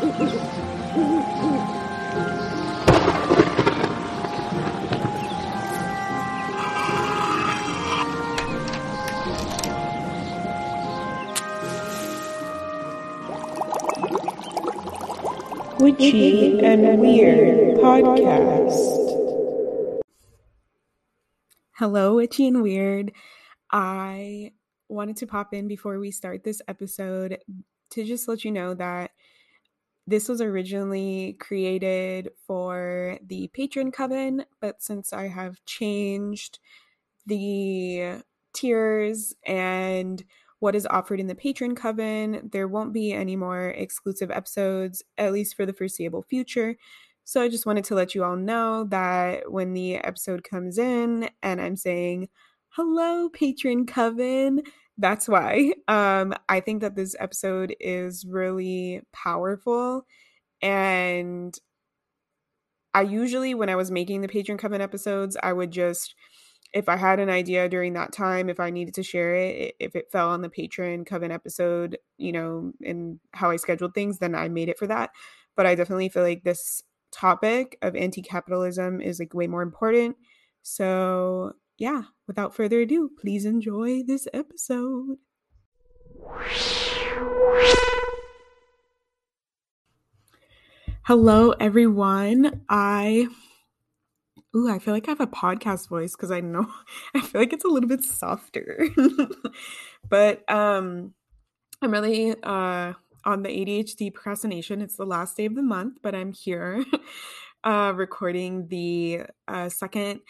Witchy and Weird podcast. Hello, Witchy and Weird. I wanted to pop in before we start this episode to just let you know that this was originally created for the Patreon coven, but since I have changed the tiers and what is offered in the Patreon coven. There won't be any more exclusive episodes, at least for the foreseeable future. So I just wanted to let you all know that when the episode comes in and I'm saying, hello, Patreon coven, that's why. Um, I think that this episode is really powerful. And I usually, when I was making the Patreon coven episodes, I would just if I had an idea during that time, if I needed to share it, if it fell on the Patreon coven episode, you know, and how I scheduled things, then I made it for that. But I definitely feel like this topic of anti capitalism is like way more important. So, yeah, without further ado, please enjoy this episode. Hello, everyone. I Ooh, I feel like I have a podcast voice because I know I feel like it's a little bit softer. but um I'm really uh on the ADHD procrastination. It's the last day of the month, but I'm here uh recording the uh second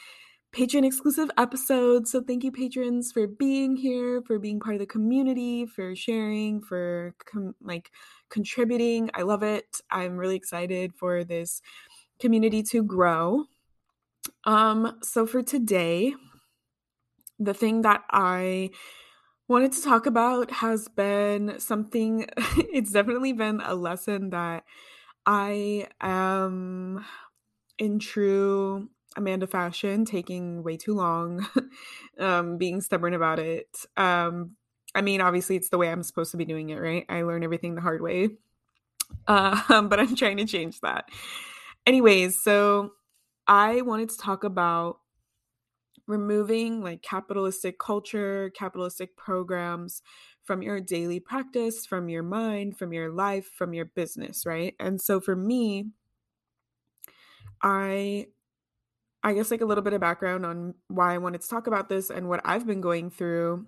Patreon exclusive episodes. So thank you patrons for being here, for being part of the community, for sharing, for com- like contributing. I love it. I'm really excited for this community to grow. Um, so for today, the thing that I wanted to talk about has been something, it's definitely been a lesson that I am in true Amanda fashion, taking way too long, um, being stubborn about it. Um, I mean, obviously, it's the way I'm supposed to be doing it, right? I learn everything the hard way. Uh, but I'm trying to change that. Anyways, so I wanted to talk about removing like capitalistic culture, capitalistic programs from your daily practice, from your mind, from your life, from your business, right? And so for me, I I guess like a little bit of background on why I wanted to talk about this and what I've been going through.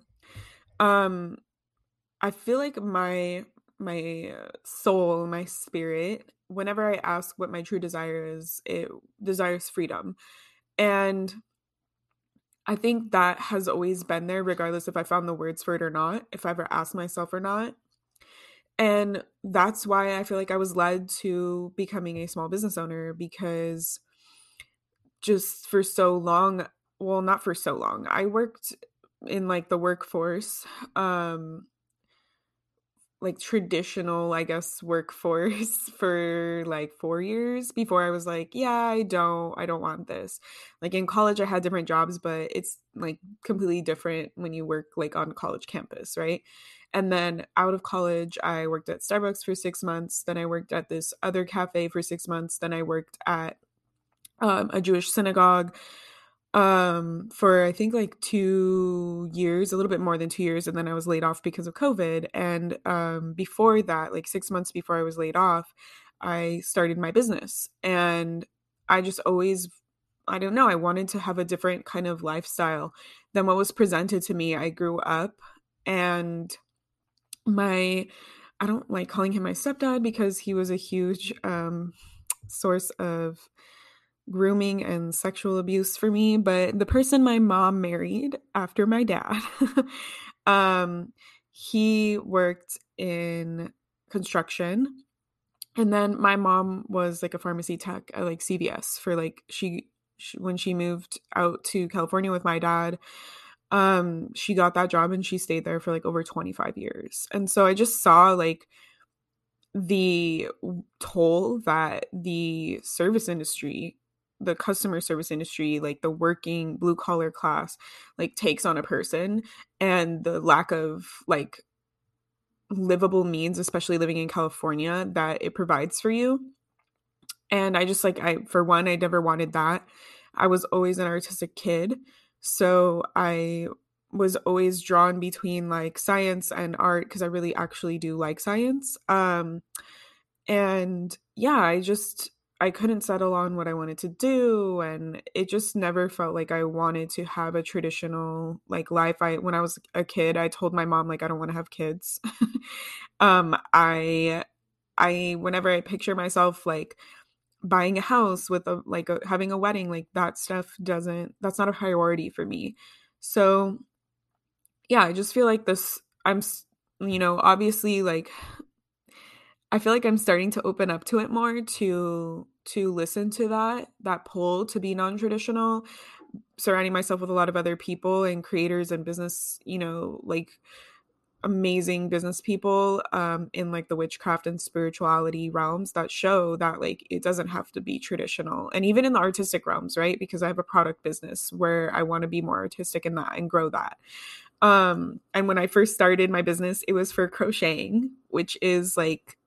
Um I feel like my my soul, my spirit whenever I ask what my true desire is, it desires freedom. And I think that has always been there, regardless if I found the words for it or not, if I ever asked myself or not. And that's why I feel like I was led to becoming a small business owner because just for so long, well, not for so long, I worked in like the workforce um like traditional, I guess, workforce for like four years before I was like, yeah, I don't, I don't want this. Like in college, I had different jobs, but it's like completely different when you work like on college campus, right? And then out of college, I worked at Starbucks for six months. Then I worked at this other cafe for six months. Then I worked at um, a Jewish synagogue um for i think like two years a little bit more than two years and then i was laid off because of covid and um before that like six months before i was laid off i started my business and i just always i don't know i wanted to have a different kind of lifestyle than what was presented to me. I grew up and my i don't like calling him my stepdad because he was a huge um source of grooming and sexual abuse for me, but the person my mom married after my dad, um, he worked in construction. And then my mom was like a pharmacy tech at like CVS for like she, she when she moved out to California with my dad, um she got that job and she stayed there for like over 25 years. And so I just saw like the toll that the service industry the customer service industry like the working blue collar class like takes on a person and the lack of like livable means, especially living in California, that it provides for you. And I just like, I, for one, I never wanted that. I was always an artistic kid. So I was always drawn between like science and art because I really actually do like science. Um, and yeah, I just, I couldn't settle on what I wanted to do and it just never felt like I wanted to have a traditional like life. I when I was a kid, I told my mom like I don't want to have kids. um I I whenever I picture myself like buying a house with a like a, having a wedding, like that stuff doesn't that's not a priority for me. So yeah, I just feel like this I'm you know, obviously like I feel like I'm starting to open up to it more to to listen to that that pull to be non-traditional surrounding myself with a lot of other people and creators and business you know like amazing business people um in like the witchcraft and spirituality realms that show that like it doesn't have to be traditional. And even in the artistic realms right? Because i have a product business where i want to be more artistic in that and grow that. Um and when i first started my business it was for crocheting which is like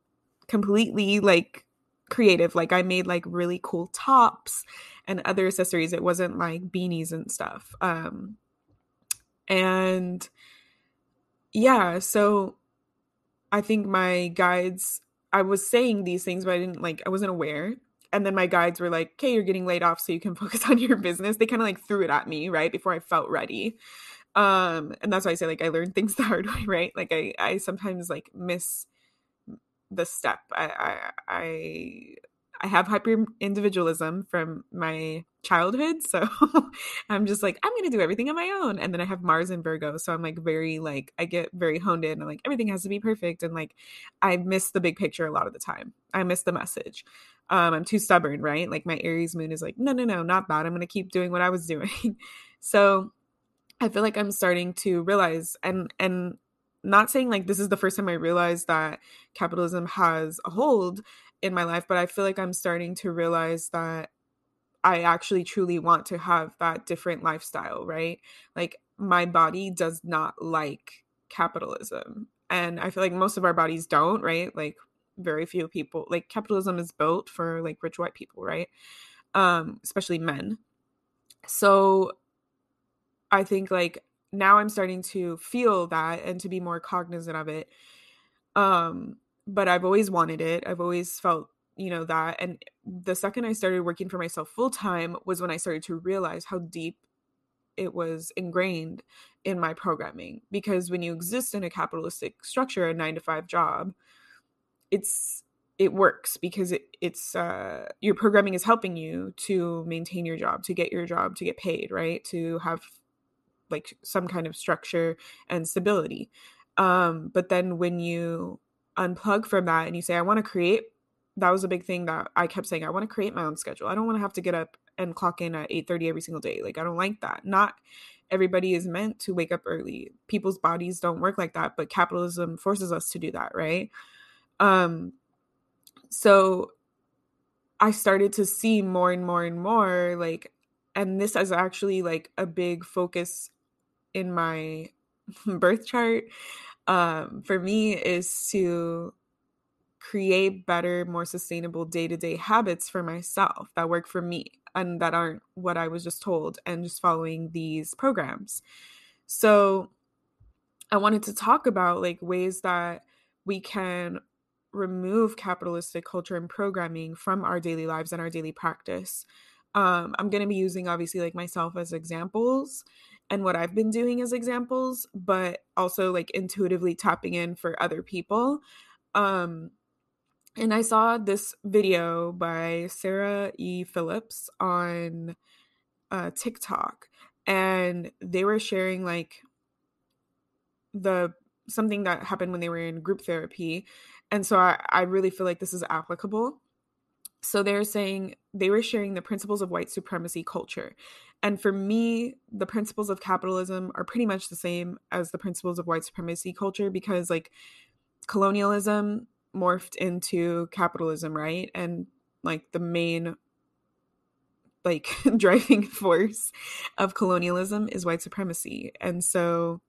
completely like creative. Like I made like really cool tops and other accessories. It wasn't like beanies and stuff. Um and yeah, so I think my guides I was saying these things but I didn't like I wasn't aware. And then my guides were like, "Okay, you're getting laid off so you can focus on your business." They kind of like threw it at me, right? Before I felt ready. Um and that's why I say like I learned things the hard way, right? Like I I sometimes like miss the step. I I I, I have hyper individualism from my childhood, so I'm just like I'm gonna do everything on my own. And then I have Mars in Virgo, so I'm like very like I get very honed in. And like everything has to be perfect, and like I miss the big picture a lot of the time. I miss the message. Um, I'm too stubborn, right? Like my Aries moon is like no no no not that. I'm gonna keep doing what I was doing. so I feel like I'm starting to realize and and not saying like this is the first time I realized that capitalism has a hold in my life, but I feel like I'm starting to realize that I actually truly want to have that different lifestyle, right? Like my body does not like capitalism. And I feel like most of our bodies don't, right? Like very few people like capitalism is built for like rich white people, right? Um especially men. So I think like now I'm starting to feel that and to be more cognizant of it. Um, but I've always wanted it. I've always felt, you know, that. And the second I started working for myself full time was when I started to realize how deep it was ingrained in my programming. Because when you exist in a capitalistic structure, a nine to five job, it's it works because it, it's uh, your programming is helping you to maintain your job to get your job to get paid right to have like some kind of structure and stability. Um, but then when you unplug from that and you say, I want to create, that was a big thing that I kept saying, I want to create my own schedule. I don't want to have to get up and clock in at 8:30 every single day. Like I don't like that. Not everybody is meant to wake up early. People's bodies don't work like that, but capitalism forces us to do that, right? Um so I started to see more and more and more like and this is actually like a big focus in my birth chart um, for me is to create better, more sustainable day to day habits for myself that work for me and that aren't what I was just told and just following these programs. So I wanted to talk about like ways that we can remove capitalistic culture and programming from our daily lives and our daily practice. Um, I'm going to be using obviously like myself as examples and what I've been doing as examples, but also like intuitively tapping in for other people. Um, and I saw this video by Sarah E. Phillips on uh, TikTok, and they were sharing like the something that happened when they were in group therapy. And so I, I really feel like this is applicable. So they're saying they were sharing the principles of white supremacy culture. And for me, the principles of capitalism are pretty much the same as the principles of white supremacy culture because, like, colonialism morphed into capitalism, right? And, like, the main like driving force of colonialism is white supremacy and so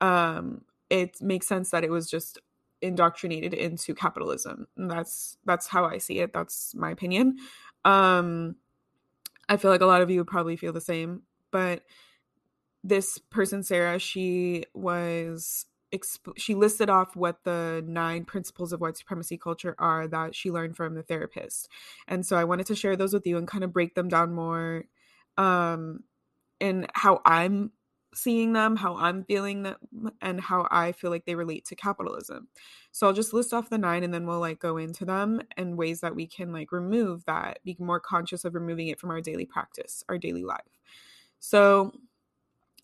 um it makes sense that it was just indoctrinated into capitalism. And that's that's how I see it. That's my opinion. Um I feel like a lot of you would probably feel the same, but this person Sarah, she was exp- she listed off what the nine principles of white supremacy culture are that she learned from the therapist. And so I wanted to share those with you and kind of break them down more um and how I'm seeing them, how I'm feeling them, and how I feel like they relate to capitalism. So I'll just list off the nine and then we'll like go into them and ways that we can like remove that, be more conscious of removing it from our daily practice, our daily life. So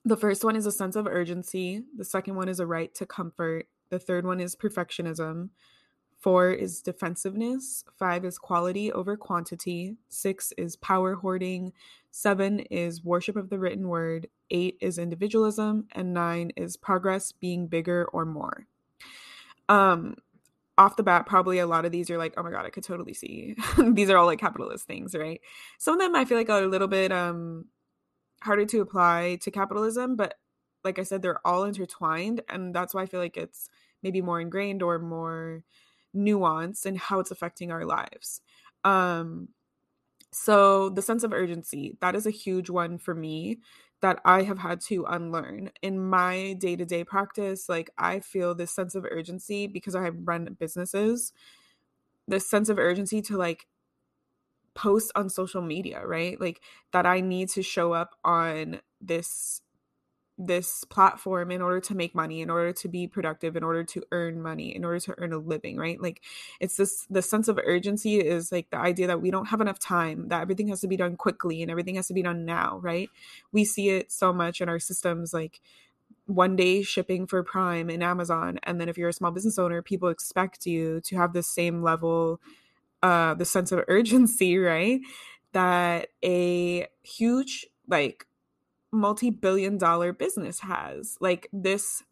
the first one is a sense of urgency. The second one is a right to comfort. The third one is perfectionism. Four is defensiveness. Five is quality over quantity. Six is power hoarding. Seven is worship of the written word. Eight is individualism. And nine is progress being bigger or more. Um, off the bat, probably a lot of these are like, oh my god, I could totally see. these are all like capitalist things, right? Some of them I feel like are a little bit um harder to apply to capitalism, but like I said, they're all intertwined. And that's why I feel like it's maybe more ingrained or more nuanced in how it's affecting our lives. Um, so the sense of urgency, that is a huge one for me that I have had to unlearn in my day to day practice. Like, I feel this sense of urgency because I run businesses, this sense of urgency to like post on social media, right? Like that I need to show up on this this platform in order to make money in order to be productive in order to earn money in order to earn a living right? Like it's this the sense of urgency is like the idea that we don't have enough time that everything has to be done quickly and everything has to be done now right? We see it so much in our systems like one day shipping for prime in amazon and then if you're a small business owner people expect you to have the same level uh the sense of urgency right? That a huge like multi-billion dollar business has. Like this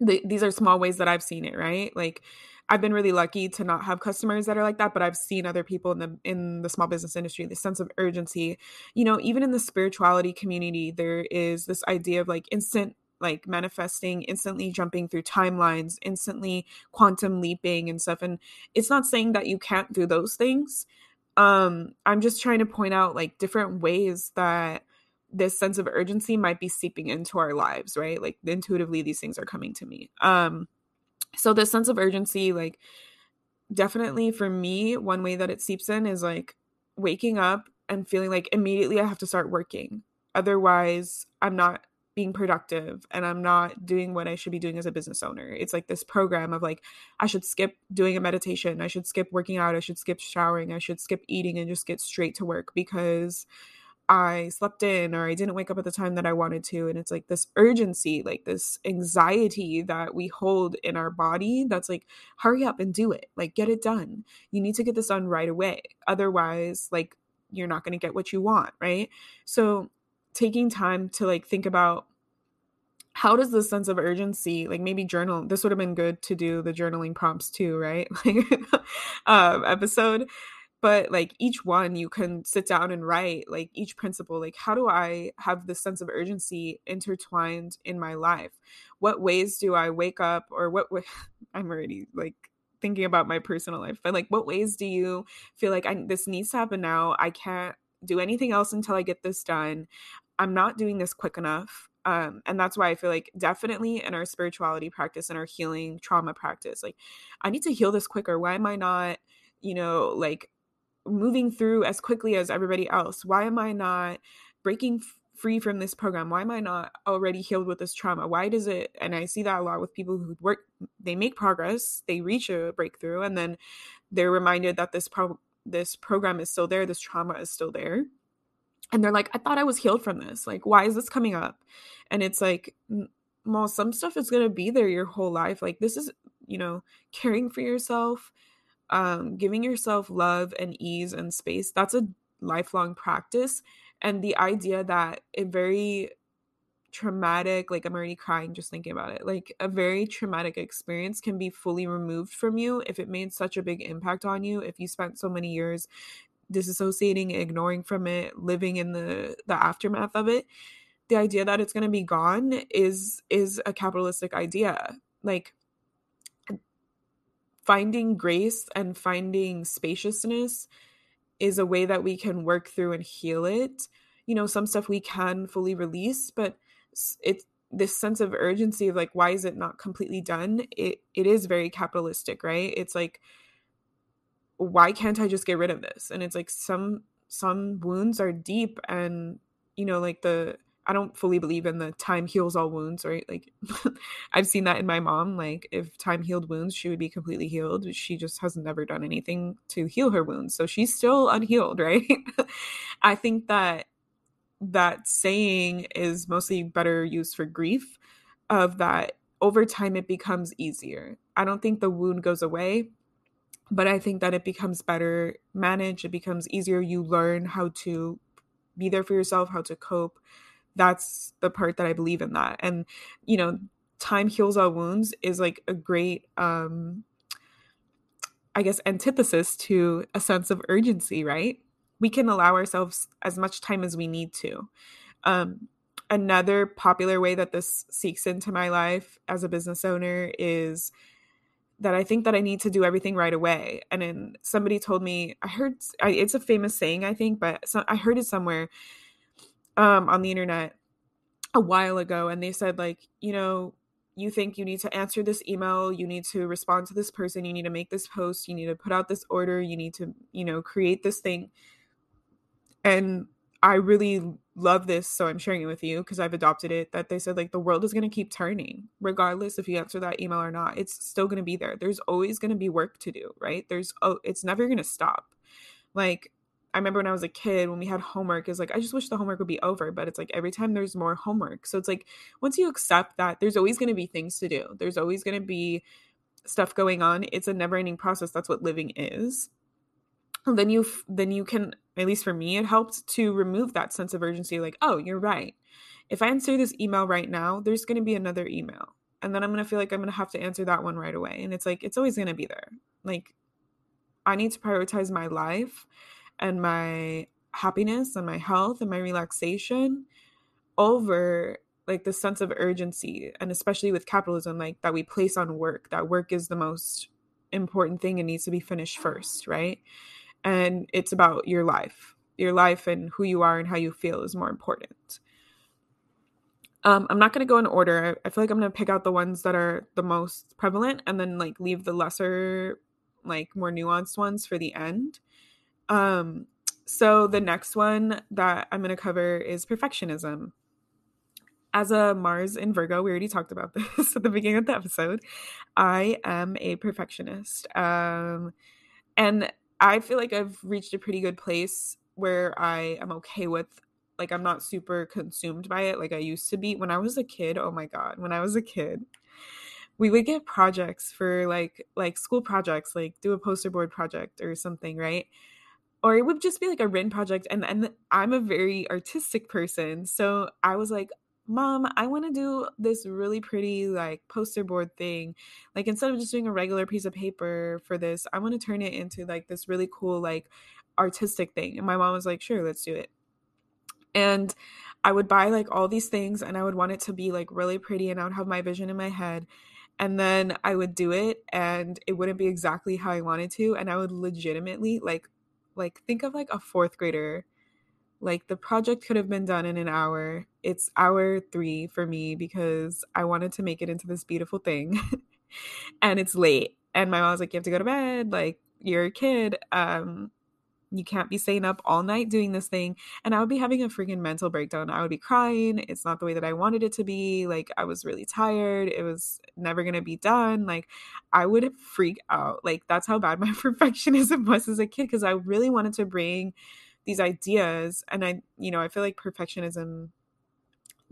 the, these are small ways that i've seen it right? Like i've been really lucky to not have customers that are like that but i've seen other people in the in the small business industry the sense of urgency. You know even in the spirituality community there is this idea of like instant like manifesting instantly jumping through timelines instantly quantum leaping and stuff. And it's not saying that you can't do those things. Um i'm just trying to point out like different ways that this sense of urgency might be seeping into our lives right? Like intuitively these things are coming to me. Um so this sense of urgency like definitely for me one way that it seeps in is like waking up and feeling like immediately i have to start working. Otherwise i'm not being productive and I'm not doing what I should be doing as a business owner. It's like this program of like I should skip doing a meditation, I should skip working out, I should skip showering, I should skip eating and just get straight to work because I slept in or I didn't wake up at the time that I wanted to and it's like this urgency, like this anxiety that we hold in our body that's like hurry up and do it. Like get it done. You need to get this done right away. Otherwise, like you're not going to get what you want, right? So taking time to like think about how does this sense of urgency like maybe journal this would have been good to do the journaling prompts too right like um episode but like each one you can sit down and write like each principle like how do i have this sense of urgency intertwined in my life what ways do i wake up or what way i'm already like thinking about my personal life but like what ways do you feel like I, this needs to happen now i can't do anything else until i get this done I'm not doing this quick enough. Um, and that's why I feel like definitely in our spirituality practice and our healing trauma practice, like I need to heal this quicker. Why am I not, you know, like moving through as quickly as everybody else? Why am I not breaking f- free from this program? Why am I not already healed with this trauma? Why does it? And I see that a lot with people who work, they make progress, they reach a breakthrough, and then they're reminded that this pro- this program is still there, this trauma is still there and they're like i thought i was healed from this like why is this coming up and it's like well some stuff is going to be there your whole life like this is you know caring for yourself um giving yourself love and ease and space that's a lifelong practice and the idea that a very traumatic like i'm already crying just thinking about it like a very traumatic experience can be fully removed from you if it made such a big impact on you if you spent so many years disassociating, ignoring from it, living in the the aftermath of it, the idea that it's going to be gone is is a capitalistic idea. Like finding grace and finding spaciousness is a way that we can work through and heal it. You know, some stuff we can fully release, but it's this sense of urgency of like why is it not completely done? It it is very capitalistic right? It's like why can't i just get rid of this? And it's like some some wounds are deep and you know like the i don't fully believe in the time heals all wounds right? Like i've seen that in my mom like if time healed wounds she would be completely healed. She just has never done anything to heal her wounds so she's still unhealed right? I think that that saying is mostly better used for grief of that over time it becomes easier. I don't think the wound goes away but i think that it becomes better managed. It becomes easier. You learn how to be there for yourself how to cope that's the part that i believe in that and you know time heals all wounds is like a great um i guess antithesis to a sense of urgency right we can allow ourselves as much time as we need to. Um, another popular way that this seeks into my life as a business owner is that I think that I need to do everything right away. And then somebody told me, I heard I, it's a famous saying, I think, but so, I heard it somewhere um, on the internet a while ago, and they said like, you know, you think you need to answer this email, you need to respond to this person, you need to make this post, you need to put out this order, you need to, you know, create this thing and I really love this, so I'm sharing it with you because I've adopted it. That they said like the world is going to keep turning, regardless if you answer that email or not. It's still going to be there. There's always going to be work to do, right? There's oh, it's never going to stop. Like I remember when I was a kid, when we had homework, is like I just wish the homework would be over, but it's like every time there's more homework. So it's like once you accept that, there's always going to be things to do. There's always going to be stuff going on. It's a never-ending process. That's what living is then you then you can at least for me it helped to remove that sense of urgency like oh you're right if i answer this email right now there's going to be another email and then i'm going to feel like i'm going to have to answer that one right away and it's like it's always going to be there like i need to prioritize my life and my happiness and my health and my relaxation over like the sense of urgency and especially with capitalism like that we place on work that work is the most important thing and needs to be finished first right? And it's about your life. Your life and who you are and how you feel is more important. Um, i'm not going to go in order. I, feel like i'm going to pick out the ones that are the most prevalent and then like leave the lesser like more nuanced ones for the end um so the next one that i'm going to cover is perfectionism as a Mars in Virgo, we already talked about this at the beginning of the episode. I am a perfectionist. Um, and I feel like I've reached a pretty good place where I am okay with like I'm not super consumed by it like I used to be when I was a kid. Oh my god, when I was a kid, we would get projects for like like school projects, like do a poster board project or something, right? Or it would just be like a written project and and I'm a very artistic person. So I was like, mom i want to do this really pretty like poster board thing like instead of just doing a regular piece of paper for this i want to turn it into like this really cool like artistic thing and my mom was like sure let's do it and i would buy like all these things and i would want it to be like really pretty and i would have my vision in my head and then i would do it and it wouldn't be exactly how i wanted to and i would legitimately like like think of like a fourth grader like the project could have been done in an hour. It's hour three for me because I wanted to make it into this beautiful thing. and it's late. And my mom was like, You have to go to bed. Like, you're a kid. Um, you can't be staying up all night doing this thing. And I would be having a freaking mental breakdown. I would be crying. It's not the way that I wanted it to be. Like, I was really tired. It was never going to be done. Like, I would freak out. Like, that's how bad my perfectionism was as a kid because I really wanted to bring these ideas and i you know i feel like perfectionism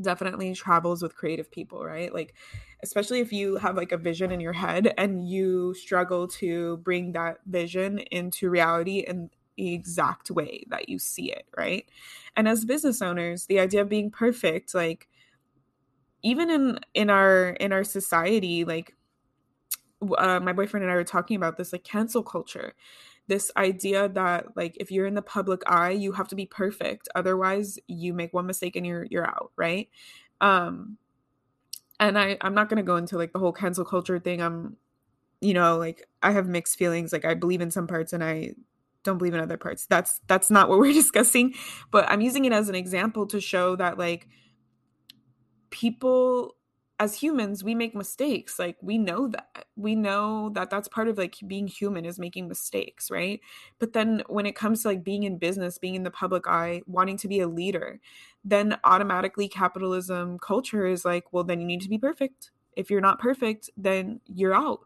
definitely travels with creative people right like especially if you have like a vision in your head and you struggle to bring that vision into reality the exact way that you see it right? And as business owners the idea of being perfect like even in in our in our society like uh, my boyfriend and i were talking about this like cancel culture. This idea that like if you're in the public eye you have to be perfect otherwise you make one mistake and you're you're out right? Um and i i'm not to go into like the whole cancel culture thing. I'm you know, like I have mixed feelings. Like I believe in some parts and I don't believe in other parts. That's that's not what we're discussing, but I'm using it as an example to show that like people as humans we make mistakes. Like we know that we know that that's part of like being human is making mistakes right? But then when it comes to like being in business being in the public eye wanting to be a leader then automatically capitalism culture is like well then you need to be perfect. If you're not perfect then you're out.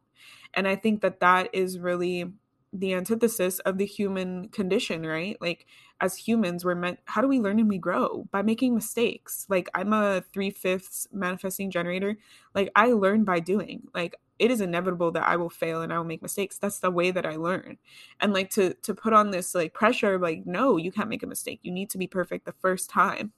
And i think that that is really the antithesis of the human condition, right? Like as humans, we're meant how do we learn and we grow? By making mistakes. Like I'm a three fifths manifesting generator. Like I learn by doing. Like it is inevitable that I will fail and I will make mistakes. That's the way that I learn. And like to to put on this like pressure, like, no, you can't make a mistake. You need to be perfect the first time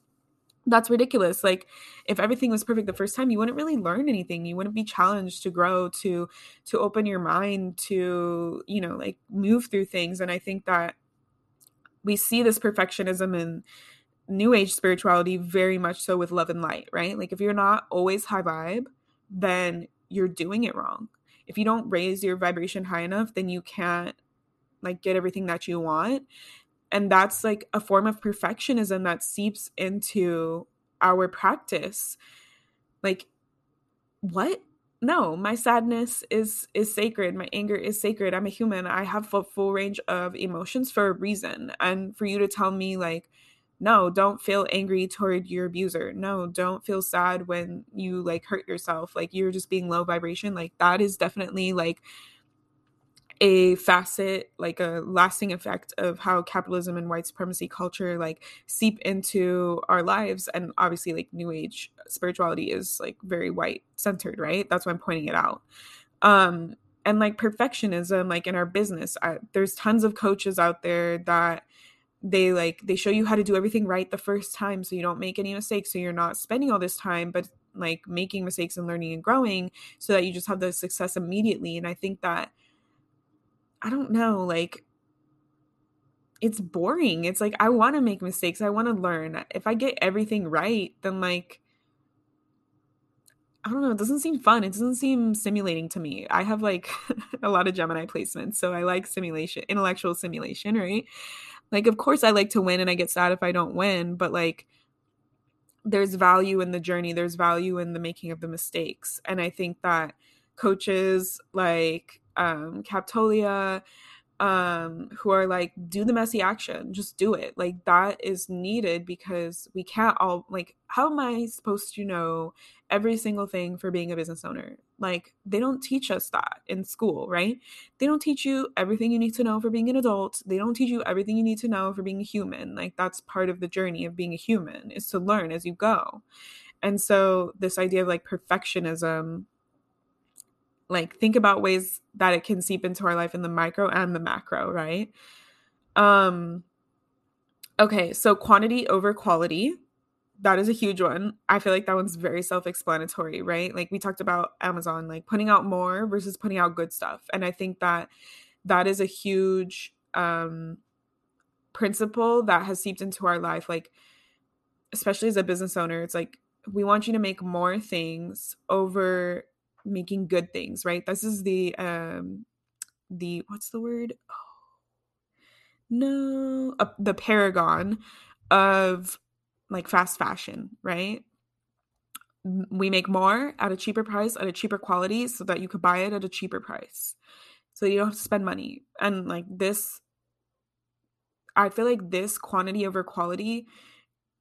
that's ridiculous. Like if everything was perfect the first time you wouldn't really learn anything. You wouldn't be challenged to grow to to open your mind to you know like move through things. And i think that we see this perfectionism in new age spirituality very much so with love and light right? Like if you're not always high vibe then you're doing it wrong. If you don't raise your vibration high enough then you can't like get everything that you want and that's like a form of perfectionism that seeps into our practice. Like what? No my sadness is is sacred. My anger is sacred. I'm a human. I have a full range of emotions for a reason. And for you to tell me like no don't feel angry toward your abuser. No don't feel sad when you like hurt yourself. Like you're just being low vibration. Like that is definitely like a facet like a lasting effect of how capitalism and white supremacy culture like seep into our lives. And obviously like new age spirituality is like very white centered right? That's why i'm pointing it out. Um and like perfectionism like in our business I, there's tons of coaches out there that they like they show you how to do everything right the first time so you don't make any mistakes so you're not spending all this time but like making mistakes and learning and growing so that you just have the success immediately. And i think that I don't know, like it's boring. It's like I want to make mistakes. I want to learn. If I get everything right, then like I don't know, it doesn't seem fun. It doesn't seem stimulating to me. I have like a lot of Gemini placements, so I like simulation, intellectual simulation, right? Like of course I like to win and I get sad if I don't win, but like there's value in the journey, there's value in the making of the mistakes. And I think that coaches like um, Captolia, um, who are like, do the messy action, just do it. Like that is needed because we can't all like, how am I supposed to know every single thing for being a business owner? Like they don't teach us that in school, right? They don't teach you everything you need to know for being an adult. They don't teach you everything you need to know for being a human. Like that's part of the journey of being a human is to learn as you go. And so this idea of like perfectionism like think about ways that it can seep into our life in the micro and the macro right? Um okay so quantity over quality that is a huge one. I feel like that one's very self-explanatory right? Like we talked about amazon like putting out more versus putting out good stuff. And i think that that is a huge um principle that has seeped into our life like especially as a business owner it's like we want you to make more things over making good things, right? This is the um the what's the word? Oh, no, the paragon of like fast fashion, right? We make more at a cheaper price, at a cheaper quality, so that you could buy it at a cheaper price. So you don't have to spend money. And like this, I feel like this quantity over quality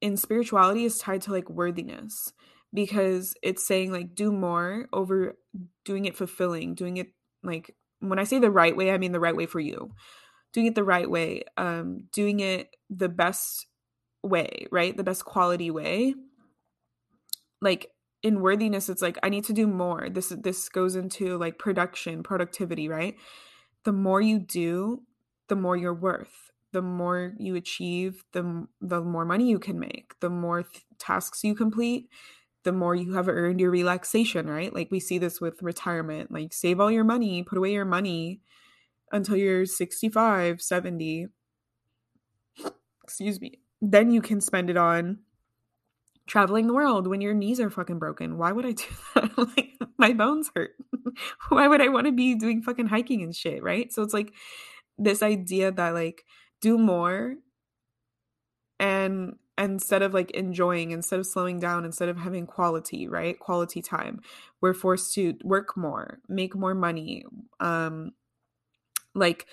in spirituality is tied to like worthiness because it's saying like do more over doing it fulfilling, doing it like when I say the right way, I mean the right way for you. Doing it the right way, um, doing it the best way, right? The best quality way. Like in worthiness, it's like I need to do more. This this goes into like production, productivity, right? The more you do, the more you're worth. The more you achieve, the the more money you can make. The more th- tasks you complete, the more you have earned your relaxation, right? Like we see this with retirement. Like save all your money, put away your money until you're 65, 70. Excuse me. Then you can spend it on traveling the world when your knees are fucking broken. Why would I do that? like my bones hurt. Why would I want to be doing fucking hiking and shit, right? So it's like this idea that like do more and instead of like enjoying instead of slowing down instead of having quality right? Quality time. We're forced to work more make more money um like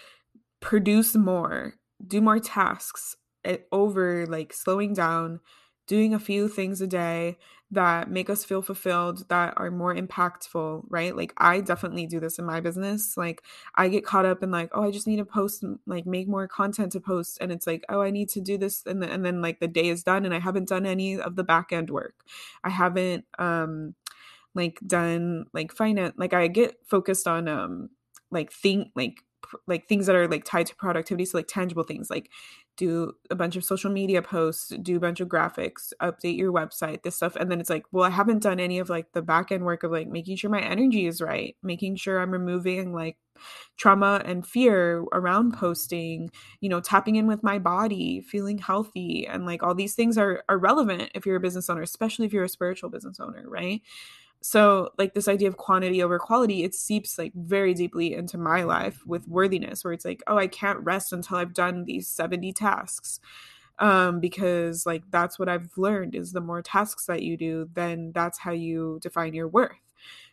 produce more do more tasks eh, over like slowing down doing a few things a day that make us feel fulfilled that are more impactful right? Like i definitely do this in my business. Like i get caught up in like oh i just need to post like make more content to post and it's like oh i need to do this and, then and then like the day is done and i haven't done any of the back end work. I haven't um like done like finance like i get focused on um like think like like things that are like tied to productivity so like tangible things like do a bunch of social media posts do a bunch of graphics update your website this stuff and then it's like well i haven't done any of like the back end work of like making sure my energy is right making sure i'm removing like trauma and fear around posting you know tapping in with my body feeling healthy and like all these things are are relevant if you're a business owner especially if you're a spiritual business owner right so like this idea of quantity over quality it seeps like very deeply into my life with worthiness where it's like oh i can't rest until i've done these 70 tasks. Um because like that's what i've learned is the more tasks that you do then that's how you define your worth.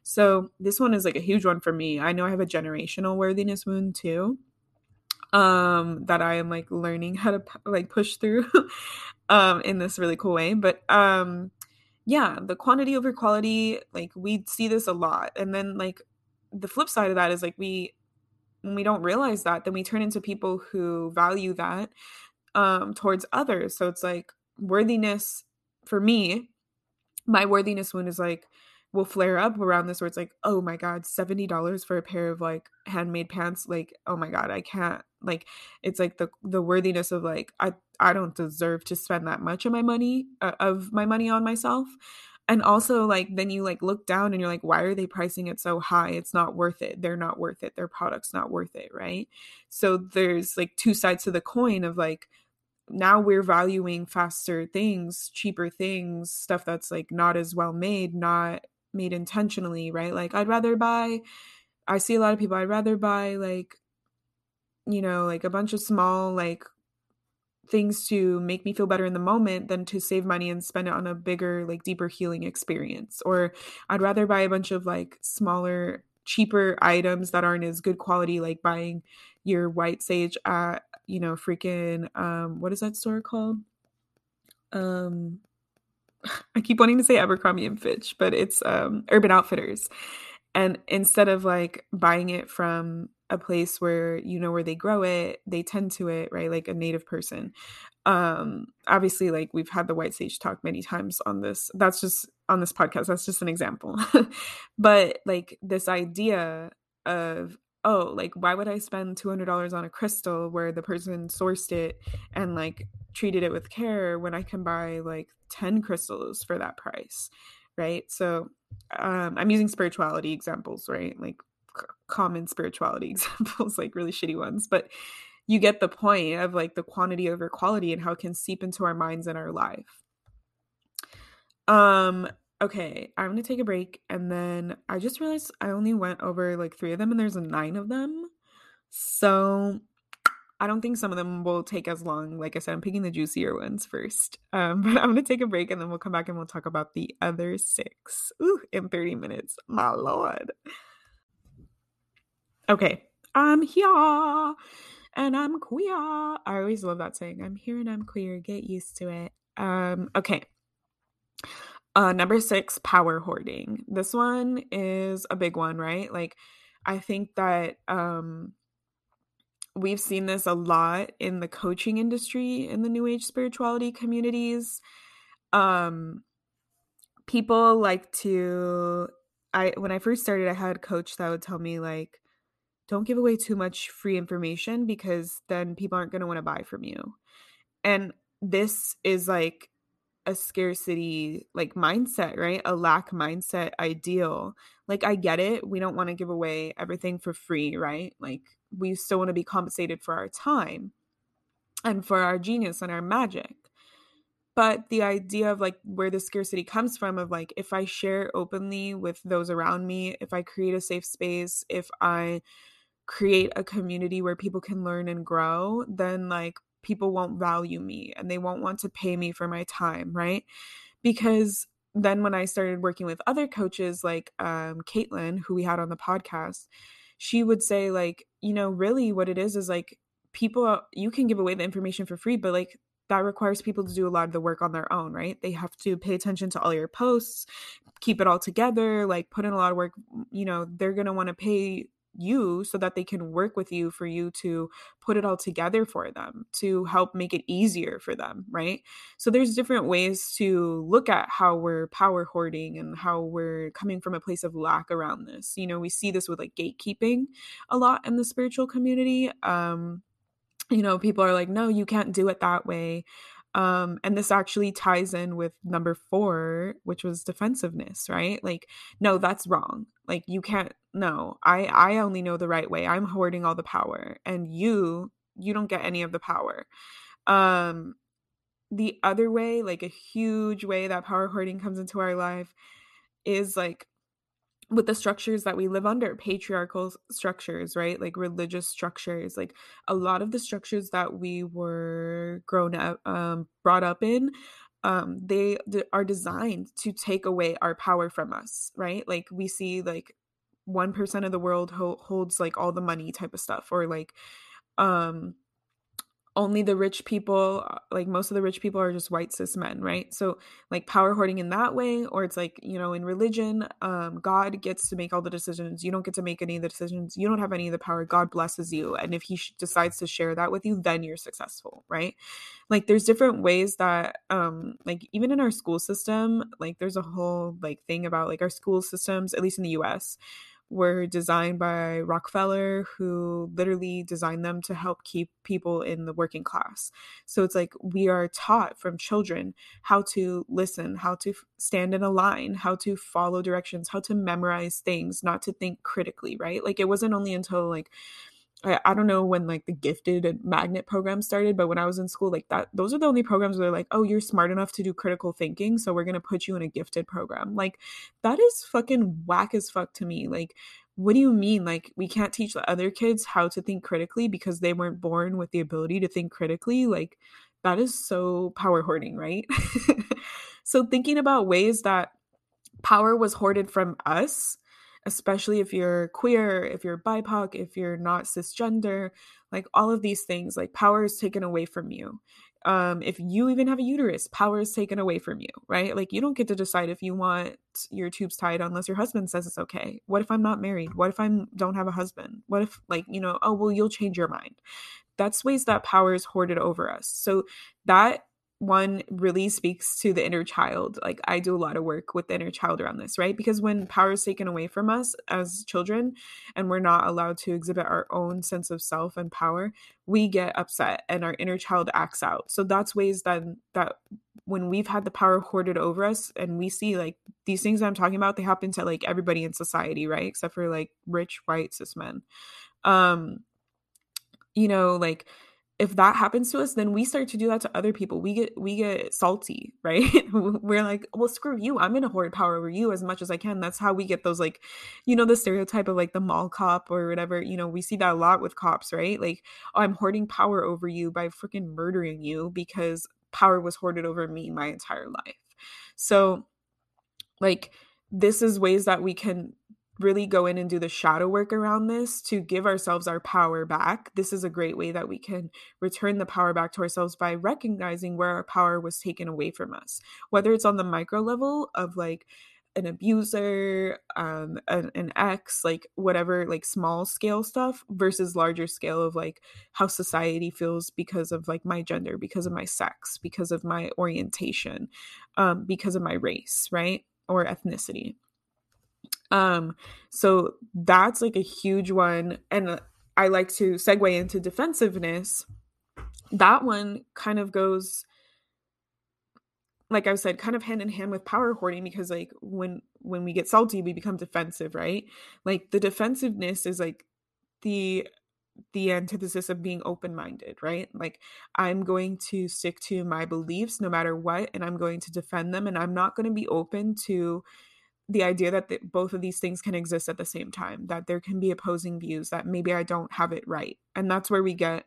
So this one is like a huge one for me. I know i have a generational worthiness wound too um that i am like learning how to like push through um in this really cool way but um yeah, the quantity over quality, like we see this a lot. And then like the flip side of that is like we when we don't realize that, then we turn into people who value that um towards others. So it's like worthiness for me, my worthiness wound is like will flare up around this where it's like, oh my God, $70 for a pair of like handmade pants. Like, oh my God, I can't like it's like the the worthiness of like I I don't deserve to spend that much of my money uh, of my money on myself. And also like then you like look down and you're like why are they pricing it so high? It's not worth it. They're not worth it. Their product's not worth it, right? So there's like two sides to the coin of like now we're valuing faster things, cheaper things, stuff that's like not as well made, not made intentionally, right? Like I'd rather buy I see a lot of people I'd rather buy like you know, like a bunch of small like things to make me feel better in the moment than to save money and spend it on a bigger like deeper healing experience or I'd rather buy a bunch of like smaller cheaper items that aren't as good quality like buying your white sage at you know freaking um what is that store called um I keep wanting to say Abercrombie and Fitch, but it's um, Urban Outfitters. And instead of like buying it from a place where you know where they grow it, they tend to it, right? Like a native person. Um, obviously, like we've had the white sage talk many times on this. That's just on this podcast. That's just an example. but like this idea of oh, like why would I spend two hundred dollars on a crystal where the person sourced it and like treated it with care when I can buy like 10 crystals for that price, right? So um, I'm using spirituality examples, right? Like common spirituality examples, like really shitty ones, but you get the point of like the quantity over quality and how it can seep into our minds and our life. Um, okay, I'm gonna take a break and then I just realized I only went over like three of them and there's nine of them. So I don't think some of them will take as long. Like I said, I'm picking the juicier ones first. Um, but I'm gonna take a break and then we'll come back and we'll talk about the other six. Ooh, in 30 minutes. My lord. Okay, I'm here and I'm queer. I always love that saying. I'm here and I'm queer. Get used to it. Um, okay. Uh, number six, power hoarding. This one is a big one, right? Like, I think that um we've seen this a lot in the coaching industry in the new age spirituality communities um people like to i when i first started i had a coach that would tell me like don't give away too much free information because then people aren't going to want to buy from you. And this is like a scarcity like mindset right? A lack mindset ideal. Like i get it we don't want to give away everything for free right? Like we still want to be compensated for our time and for our genius and our magic. but the idea of like where the scarcity comes from of like if i share openly with those around me if i create a safe space if i create a community where people can learn and grow then like people won't value me and they won't want to pay me for my time right because then when i started working with other coaches like um caitlin who we had on the podcast she would say like you know really what it is is like people you can give away the information for free but like that requires people to do a lot of the work on their own, right? They have to pay attention to all your posts, keep it all together, like put in a lot of work. You know, they're going to want to pay you so that they can work with you for you to put it all together for them to help make it easier for them right so there's different ways to look at how we're power hoarding and how we're coming from a place of lack around this you know we see this with like gatekeeping a lot in the spiritual community um you know, people are like, no, you can't do it that way. Um, and this actually ties in with number four, which was defensiveness, right? Like, no, that's wrong. Like, you can't, no, I, I only know the right way. I'm hoarding all the power, and you, you don't get any of the power. Um, the other way, like a huge way that power hoarding comes into our life is like with the structures that we live under patriarchal structures right? Like religious structures like a lot of the structures that we were grown up um, brought up in um, they d- are designed to take away our power from us right? Like we see like 1% of the world ho- holds like all the money type of stuff or like um only the rich people uh, like most of the rich people are just white cis men right? So like power hoarding in that way or it's like you know in religion um god gets to make all the decisions. You don't get to make any of the decisions. You don't have any of the power. God blesses you. And if he sh- decides to share that with you then you're successful right? Like there's different ways that um like even in our school system like there's a whole like thing about like our school systems at least in the US were designed by Rockefeller, who literally designed them to help keep people in the working class. So it's like we are taught from children how to listen, how to stand in a line, how to follow directions, how to memorize things, not to think critically, right? Like it wasn't only until like I, I don't know when like the gifted and magnet program started, but when I was in school, like that, those are the only programs where they're like, oh, you're smart enough to do critical thinking, so we're gonna put you in a gifted program. Like, that is fucking whack as fuck to me. Like, what do you mean? Like, we can't teach the other kids how to think critically because they weren't born with the ability to think critically? Like, that is so power hoarding, right? so, thinking about ways that power was hoarded from us especially if you're queer, if you're BIPOC, if you're not cisgender, like all of these things, like power is taken away from you. Um, if you even have a uterus, power is taken away from you, right? Like you don't get to decide if you want your tubes tied unless your husband says it's okay. What if I'm not married? What if I don't have a husband? What if like, you know, oh well you'll change your mind. That's ways that power is hoarded over us. So that one really speaks to the inner child. Like I do a lot of work with the inner child around this, right? Because when power is taken away from us as children and we're not allowed to exhibit our own sense of self and power, we get upset and our inner child acts out. So that's ways that that when we've had the power hoarded over us and we see like these things I'm talking about, they happen to like everybody in society, right? Except for like rich white cis men. Um, you know, like if that happens to us then we start to do that to other people. We get we get salty right? We're like well screw you. I'm gonna hoard power over you as much as i can. That's how we get those like you know the stereotype of like the mall cop or whatever. You know we see that a lot with cops right? Like oh, i'm hoarding power over you by freaking murdering you because power was hoarded over me my entire life. So like this is ways that we can really go in and do the shadow work around this to give ourselves our power back. This is a great way that we can return the power back to ourselves by recognizing where our power was taken away from us, whether it's on the micro level of like an abuser, um, an, an ex, like whatever, like small scale stuff versus larger scale of like how society feels because of like my gender, because of my sex, because of my orientation, um, because of my race, right? Or ethnicity. Um, so that's like a huge one. And I like to segue into defensiveness. That one kind of goes like I said, kind of hand in hand with power hoarding because like when when we get salty, we become defensive, right? Like the defensiveness is like the the antithesis of being open minded, right? Like, I'm going to stick to my beliefs no matter what, and I'm going to defend them, and I'm not going to be open to the idea that the, both of these things can exist at the same time, that there can be opposing views, that maybe I don't have it right. And that's where we get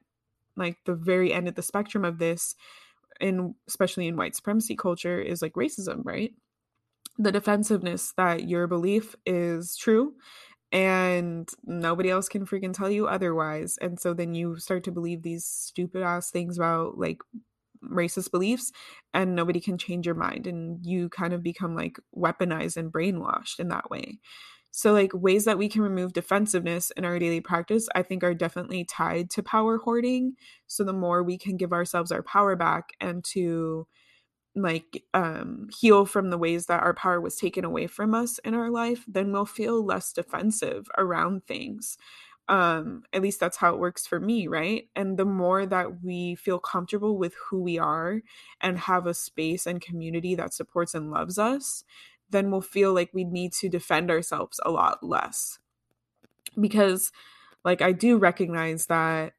like the very end of the spectrum of this, in especially in white supremacy culture, is like racism, right? The defensiveness that your belief is true and nobody else can freaking tell you otherwise. And so then you start to believe these stupid ass things about like racist beliefs and nobody can change your mind and you kind of become like weaponized and brainwashed in that way. So, like, ways that we can remove defensiveness in our daily practice, I think, are definitely tied to power hoarding. So, the more we can give ourselves our power back and to like um heal from the ways that our power was taken away from us in our life then we'll feel less defensive around things um at least that's how it works for me right? And the more that we feel comfortable with who we are and have a space and community that supports and loves us then we'll feel like we need to defend ourselves a lot less. Because like i do recognize that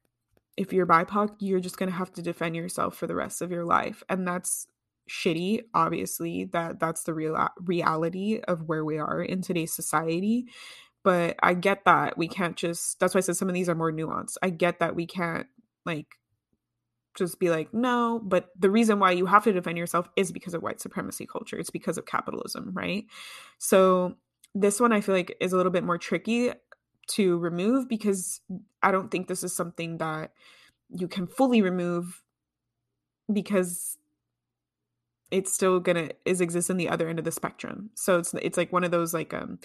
if you're bipoc you're just going to have to defend yourself for the rest of your life and that's shitty obviously that that's the real reality of where we are in today's society but i get that we can't just that's why i said some of these are more nuanced. I get that we can't like just be like no but the reason why you have to defend yourself is because of white supremacy culture. It's because of capitalism right? So this one i feel like is a little bit more tricky to remove because i don't think this is something that you can fully remove because it's still gonna is exist in the other end of the spectrum. So it's it's like one of those like um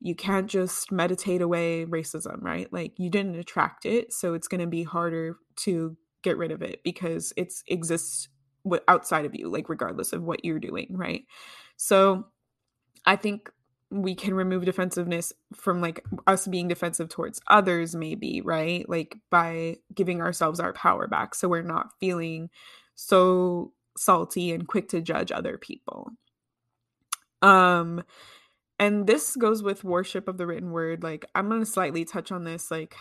you can't just meditate away racism right? Like you didn't attract it so it's going to be harder to get rid of it because it's exists outside of you like regardless of what you're doing right? So i think we can remove defensiveness from like us being defensive towards others maybe right? Like by giving ourselves our power back so we're not feeling so salty and quick to judge other people. Um and this goes with worship of the written word. Like I'm going to slightly touch on this like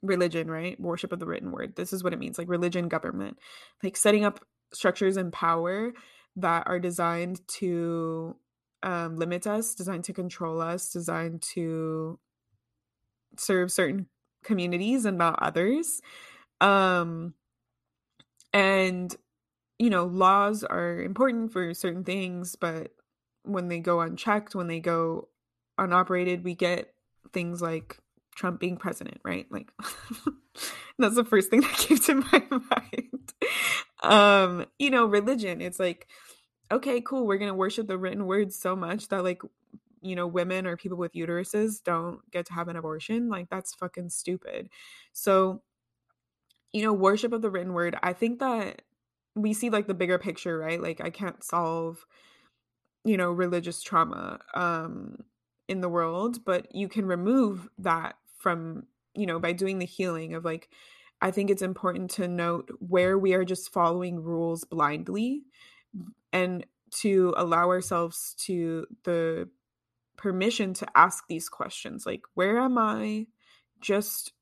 religion, right? Worship of the written word. This is what it means, like religion government. Like setting up structures and power that are designed to um, limit us, designed to control us, designed to serve certain communities and not others. Um, and you know, laws are important for certain things, but when they go unchecked, when they go unoperated, we get things like Trump being president, right? Like that's the first thing that came to my mind. Um, you know, religion, it's like okay, cool, we're going to worship the written words so much that like you know, women or people with uteruses don't get to have an abortion. Like that's fucking stupid. So, you know, worship of the written word, I think that we see like the bigger picture, right? Like I can't solve you know religious trauma um in the world, but you can remove that from, you know, by doing the healing of like I think it's important to note where we are just following rules blindly and to allow ourselves to the permission to ask these questions like where am I just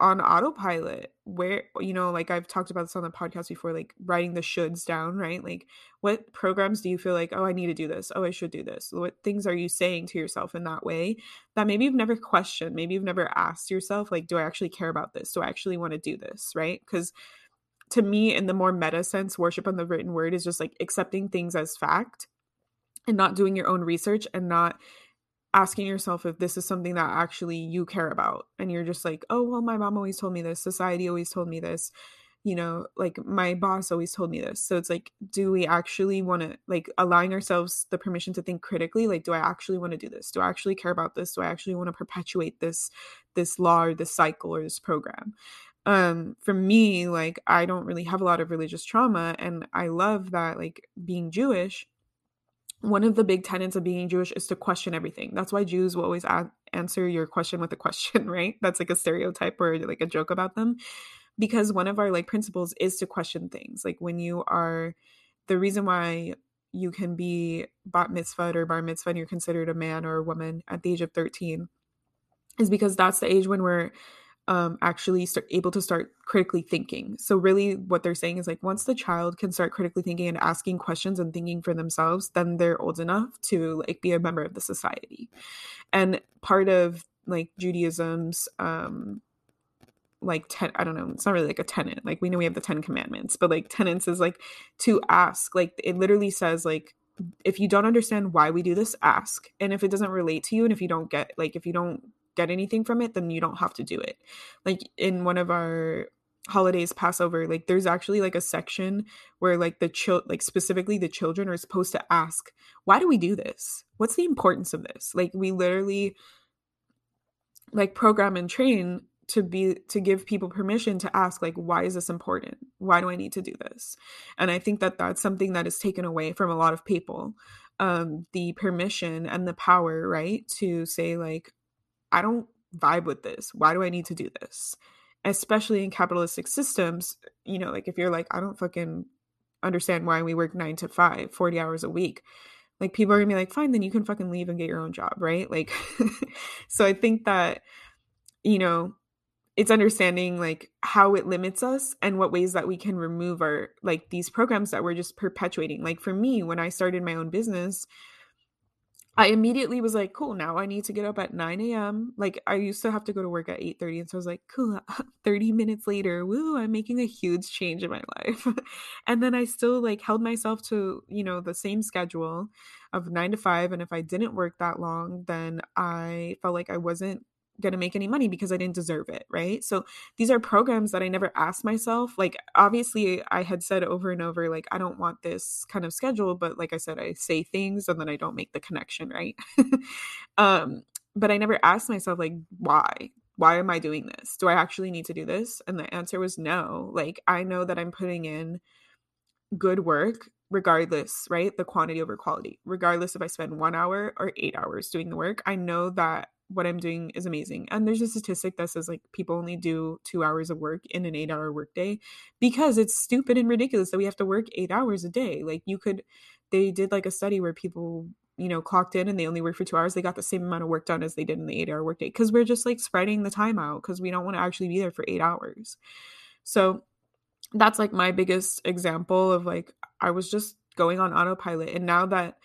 on autopilot where you know like i've talked about this on the podcast before like writing the shoulds down right? Like what programs do you feel like oh i need to do this. Oh i should do this. What things are you saying to yourself in that way that maybe you've never questioned maybe you've never asked yourself like do i actually care about this? Do i actually want to do this? Right? Because to me in the more meta sense worship on the written word is just like accepting things as fact and not doing your own research and not asking yourself if this is something that actually you care about and you're just like oh well my mom always told me this society always told me this you know like my boss always told me this. So it's like do we actually want to like allowing ourselves the permission to think critically? Like do i actually want to do this? Do i actually care about this? Do i actually want to perpetuate this this law or this cycle or this program? Um for me like i don't really have a lot of religious trauma and i love that like being jewish one of the big tenets of being Jewish is to question everything. That's why Jews will always a- answer your question with a question, right? That's like a stereotype or like a joke about them. Because one of our like principles is to question things. Like when you are, the reason why you can be bat mitzvah or bar mitzvah and you're considered a man or a woman at the age of 13 is because that's the age when we're um, actually start able to start critically thinking. So really what they're saying is like once the child can start critically thinking and asking questions and thinking for themselves, then they're old enough to like be a member of the society. And part of like Judaism's um like ten i don't know it's not really like a tenant like we know we have the 10 commandments but like tenants is like to ask like it literally says like if you don't understand why we do this ask and if it doesn't relate to you and if you don't get like if you don't get anything from it, then you don't have to do it. Like in one of our holidays passover like there's actually like a section where like the child like specifically the children are supposed to ask why do we do this? What's the importance of this? Like we literally like program and train to be to give people permission to ask like why is this important? Why do i need to do this? And i think that that's something that is taken away from a lot of people um the permission and the power right to say like I don't vibe with this. Why do I need to do this? Especially in capitalistic systems, you know, like if you're like, I don't fucking understand why we work nine to five, 40 hours a week. Like people are gonna be like, fine, then you can fucking leave and get your own job, right? Like, so I think that, you know, it's understanding like how it limits us and what ways that we can remove our like these programs that we're just perpetuating. Like for me, when I started my own business, I immediately was like, cool, now I need to get up at 9 a.m. Like I used to have to go to work at 8:30. And so I was like, cool, 30 minutes later, woo, I'm making a huge change in my life. and then I still like held myself to, you know, the same schedule of nine to five. And if I didn't work that long, then I felt like I wasn't going to make any money because I didn't deserve it, right? So these are programs that I never asked myself. Like obviously I had said over and over like I don't want this kind of schedule, but like I said I say things and then I don't make the connection, right? um but I never asked myself like why? Why am I doing this? Do I actually need to do this? And the answer was no. Like I know that I'm putting in good work regardless, right? The quantity over quality. Regardless if I spend 1 hour or 8 hours doing the work, I know that what I'm doing is amazing. And there's a statistic that says like people only do two hours of work in an eight hour workday because it's stupid and ridiculous that we have to work eight hours a day. Like you could, they did like a study where people, you know, clocked in and they only worked for two hours. They got the same amount of work done as they did in the eight hour workday because we're just like spreading the time out because we don't want to actually be there for eight hours. So that's like my biggest example of like, I was just going on autopilot. And now that,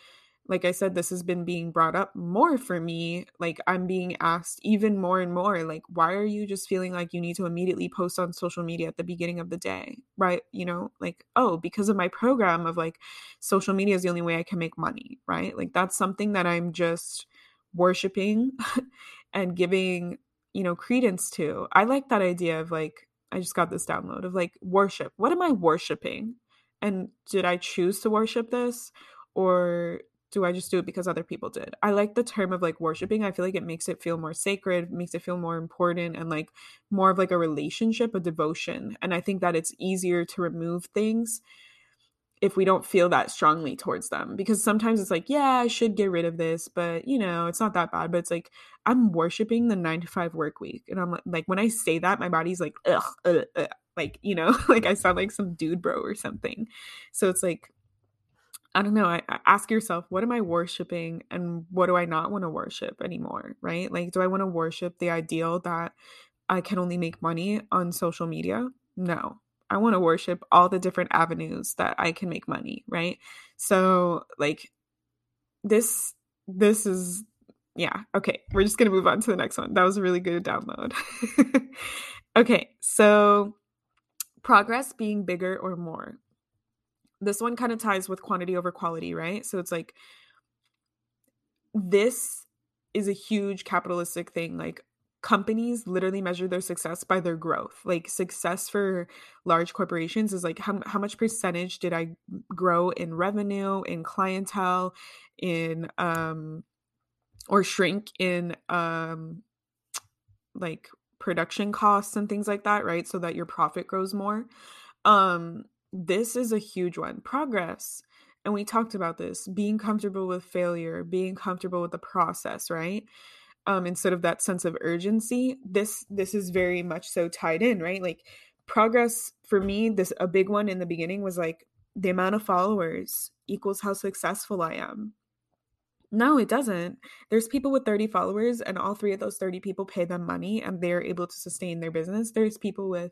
like I said, this has been being brought up more for me. Like, I'm being asked even more and more, like, why are you just feeling like you need to immediately post on social media at the beginning of the day? Right. You know, like, oh, because of my program of like social media is the only way I can make money. Right. Like, that's something that I'm just worshiping and giving, you know, credence to. I like that idea of like, I just got this download of like worship. What am I worshiping? And did I choose to worship this? Or do I just do it because other people did? I like the term of like worshiping. I feel like it makes it feel more sacred, makes it feel more important and like more of like a relationship, a devotion. And I think that it's easier to remove things if we don't feel that strongly towards them because sometimes it's like, yeah, I should get rid of this, but you know, it's not that bad. But it's like I'm worshiping the 9 to 5 work week. And I'm like like when I say that, my body's like ugh. like, you know, like I sound like some dude bro or something. So it's like I don't know. I, I ask yourself, what am I worshiping and what do I not want to worship anymore? Right? Like, do I want to worship the ideal that I can only make money on social media? No. I want to worship all the different avenues that I can make money, right? So, like, this, this is, yeah, okay. We're just going to move on to the next one. That was a really good download. okay. So, progress being bigger or more this one kind of ties with quantity over quality, right? So it's like this is a huge capitalistic thing. Like companies literally measure their success by their growth. Like success for large corporations is like how, how much percentage did I grow in revenue, in clientele, in um or shrink in um like production costs and things like that, right? So that your profit grows more. Um this is a huge one. Progress. And we talked about this being comfortable with failure, being comfortable with the process, right? Um, instead of that sense of urgency. This this is very much so tied in, right? Like progress for me, this a big one in the beginning was like the amount of followers equals how successful I am. No, it doesn't. There's people with 30 followers, and all three of those 30 people pay them money and they're able to sustain their business. There's people with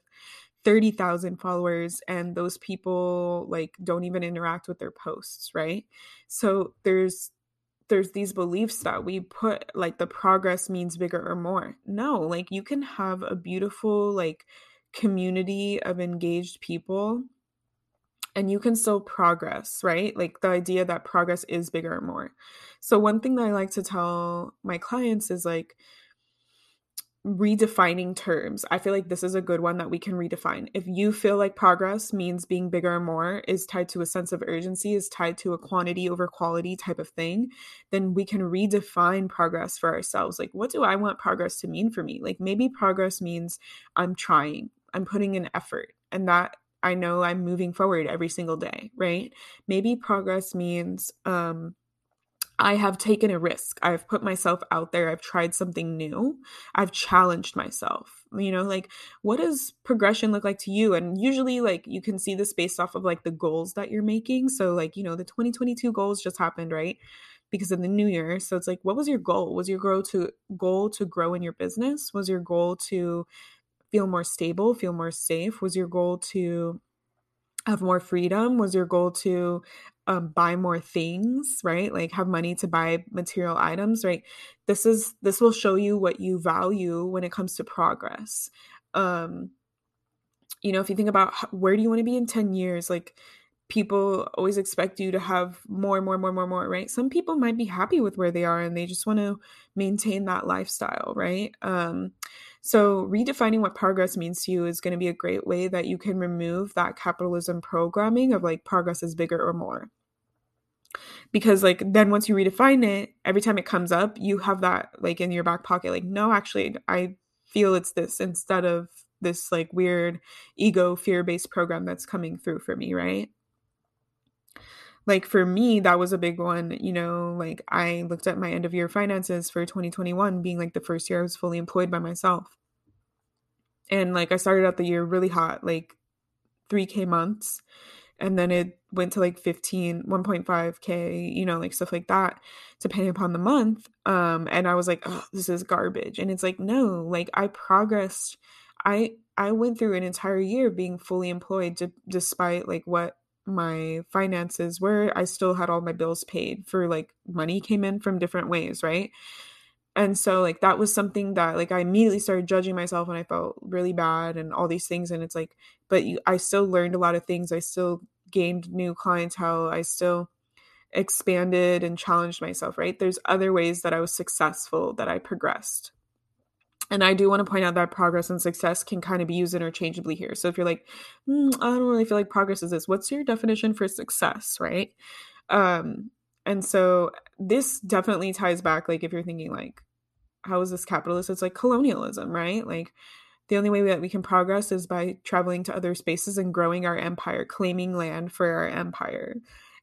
30,000 followers and those people like don't even interact with their posts, right? So there's there's these beliefs that we put like the progress means bigger or more. No, like you can have a beautiful like community of engaged people and you can still progress, right? Like the idea that progress is bigger or more. So one thing that I like to tell my clients is like redefining terms. I feel like this is a good one that we can redefine. If you feel like progress means being bigger or more is tied to a sense of urgency, is tied to a quantity over quality type of thing, then we can redefine progress for ourselves. Like, what do I want progress to mean for me? Like, maybe progress means I'm trying, I'm putting in effort, and that I know I'm moving forward every single day, right? Maybe progress means, um, I have taken a risk. I've put myself out there. I've tried something new. I've challenged myself. You know, like what does progression look like to you? And usually, like, you can see this based off of like the goals that you're making. So, like, you know, the 2022 goals just happened, right? Because of the new year. So it's like, what was your goal? Was your goal to goal to grow in your business? Was your goal to feel more stable, feel more safe? Was your goal to have more freedom? Was your goal to um, buy more things, right? Like have money to buy material items, right? This is this will show you what you value when it comes to progress. Um, you know, if you think about where do you want to be in 10 years, like people always expect you to have more, and more, more, more, more, right? Some people might be happy with where they are and they just want to maintain that lifestyle, right? Um, so, redefining what progress means to you is going to be a great way that you can remove that capitalism programming of like progress is bigger or more. Because, like, then once you redefine it, every time it comes up, you have that like in your back pocket, like, no, actually, I feel it's this instead of this like weird ego fear based program that's coming through for me, right? Like for me that was a big one you know like i looked at my end of year finances for 2021 being like the first year i was fully employed by myself. And like i started out the year really hot like 3k months and then it went to like 15 1.5k you know like stuff like that depending upon the month um and i was like oh this is garbage. And it's like no like i progressed i i went through an entire year being fully employed despite like what my finances were i still had all my bills paid for like money came in from different ways right? And so like that was something that like i immediately started judging myself and i felt really bad and all these things and it's like but you, i still learned a lot of things i still gained new clientele i still expanded and challenged myself right? There's other ways that i was successful that i progressed and I do want to point out that progress and success can kind of be used interchangeably here. So if you're like, mm, I don't really feel like progress is this, what's your definition for success, right? Um, and so this definitely ties back, like, if you're thinking, like, how is this capitalist? It's like colonialism, right? Like, the only way that we can progress is by traveling to other spaces and growing our empire, claiming land for our empire,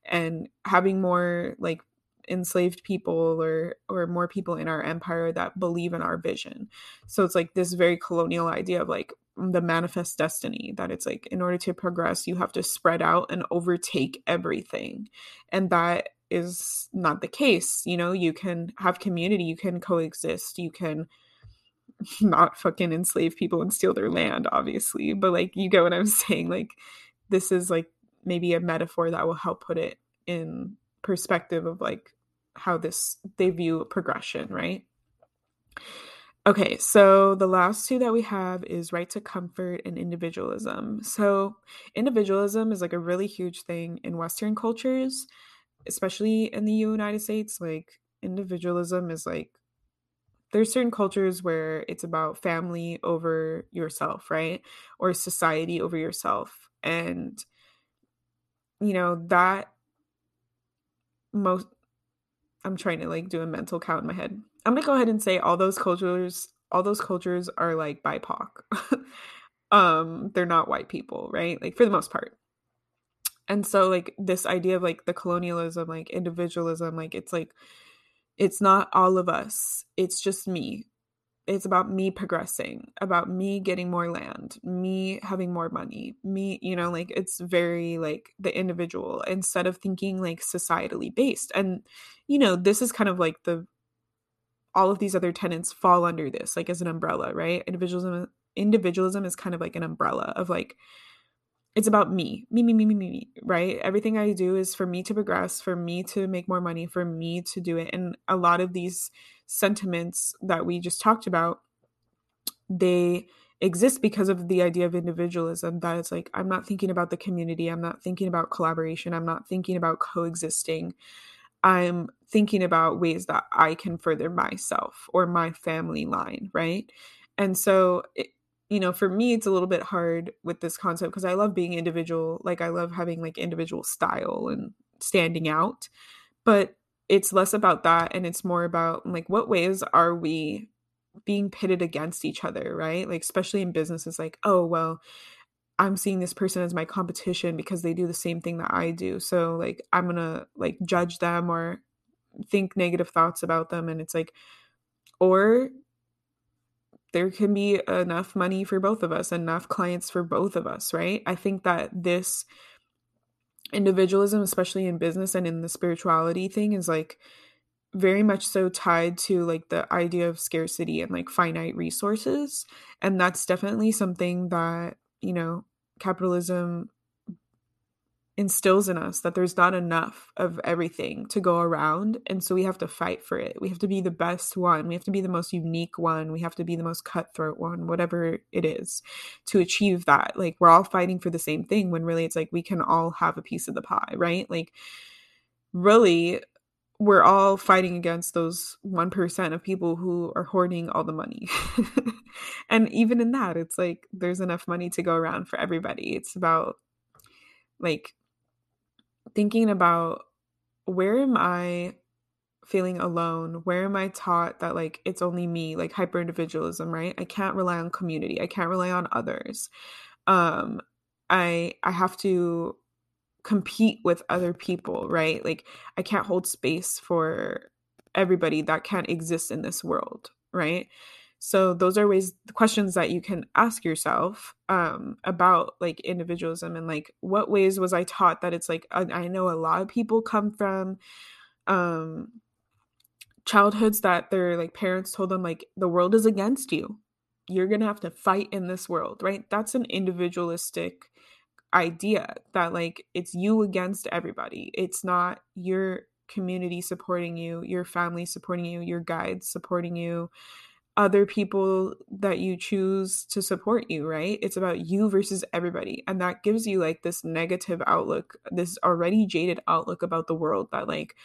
and having more like enslaved people or or more people in our empire that believe in our vision. So it's like this very colonial idea of like the manifest destiny that it's like in order to progress you have to spread out and overtake everything. And that is not the case you know? You can have community you can coexist you can not fucking enslave people and steal their land obviously but like you get what i'm saying? Like this is like maybe a metaphor that will help put it in perspective of like how this they view progression, right? Okay, so the last two that we have is right to comfort and individualism. So, individualism is like a really huge thing in Western cultures, especially in the United States. Like, individualism is like there's certain cultures where it's about family over yourself, right? Or society over yourself. And, you know, that most I'm trying to like do a mental count in my head. I'm gonna go ahead and say all those cultures, all those cultures are like BIPOC. um, they're not white people, right? Like for the most part. And so like this idea of like the colonialism, like individualism, like it's like it's not all of us. It's just me. It's about me progressing, about me getting more land, me having more money, me, you know, like it's very like the individual instead of thinking like societally based. And, you know, this is kind of like the all of these other tenants fall under this, like as an umbrella, right? Individualism individualism is kind of like an umbrella of like it's about me, me, me, me, me, me, right? Everything I do is for me to progress, for me to make more money, for me to do it. And a lot of these sentiments that we just talked about, they exist because of the idea of individualism that it's like i'm not thinking about the community i'm not thinking about collaboration i'm not thinking about coexisting i'm thinking about ways that i can further myself or my family line right and so it, you know, for me, it's a little bit hard with this concept because I love being individual. Like, I love having like individual style and standing out. But it's less about that and it's more about like what ways are we being pitted against each other, right? Like, especially in businesses, like, oh, well, I'm seeing this person as my competition because they do the same thing that I do. So, like, I'm gonna like judge them or think negative thoughts about them. And it's like, or there can be enough money for both of us, enough clients for both of us, right? I think that this individualism, especially in business and in the spirituality thing, is like very much so tied to like the idea of scarcity and like finite resources. And that's definitely something that, you know, capitalism instills in us that there's not enough of everything to go around and so we have to fight for it. We have to be the best one. We have to be the most unique one. We have to be the most cutthroat one whatever it is to achieve that. Like we're all fighting for the same thing when really it's like we can all have a piece of the pie right? Like really we're all fighting against those 1% of people who are hoarding all the money. and even in that, it's like there's enough money to go around for everybody. It's about like thinking about where am I feeling alone? Where am I taught that like it's only me, like hyper individualism, right? I can't rely on community. I can't rely on others. Um I I have to compete with other people, right? Like I can't hold space for everybody that can't exist in this world, right? So those are ways questions that you can ask yourself um, about like individualism and like what ways was I taught that it's like I, I know a lot of people come from um, childhoods that their like parents told them like the world is against you. You're gonna have to fight in this world, right? That's an individualistic idea that like it's you against everybody. It's not your community supporting you, your family supporting you, your guides supporting you other people that you choose to support you, right? It's about you versus everybody. And that gives you like this negative outlook, this already jaded outlook about the world that like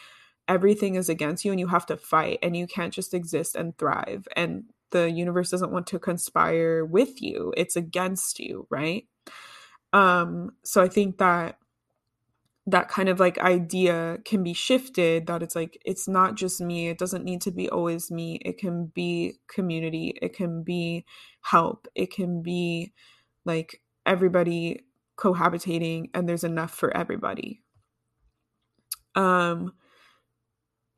everything is against you and you have to fight and you can't just exist and thrive. And the universe doesn't want to conspire with you, it's against you, right? Um, so I think that that kind of like idea can be shifted that it's like it's not just me it doesn't need to be always me it can be community it can be help it can be like everybody cohabitating and there's enough for everybody. Um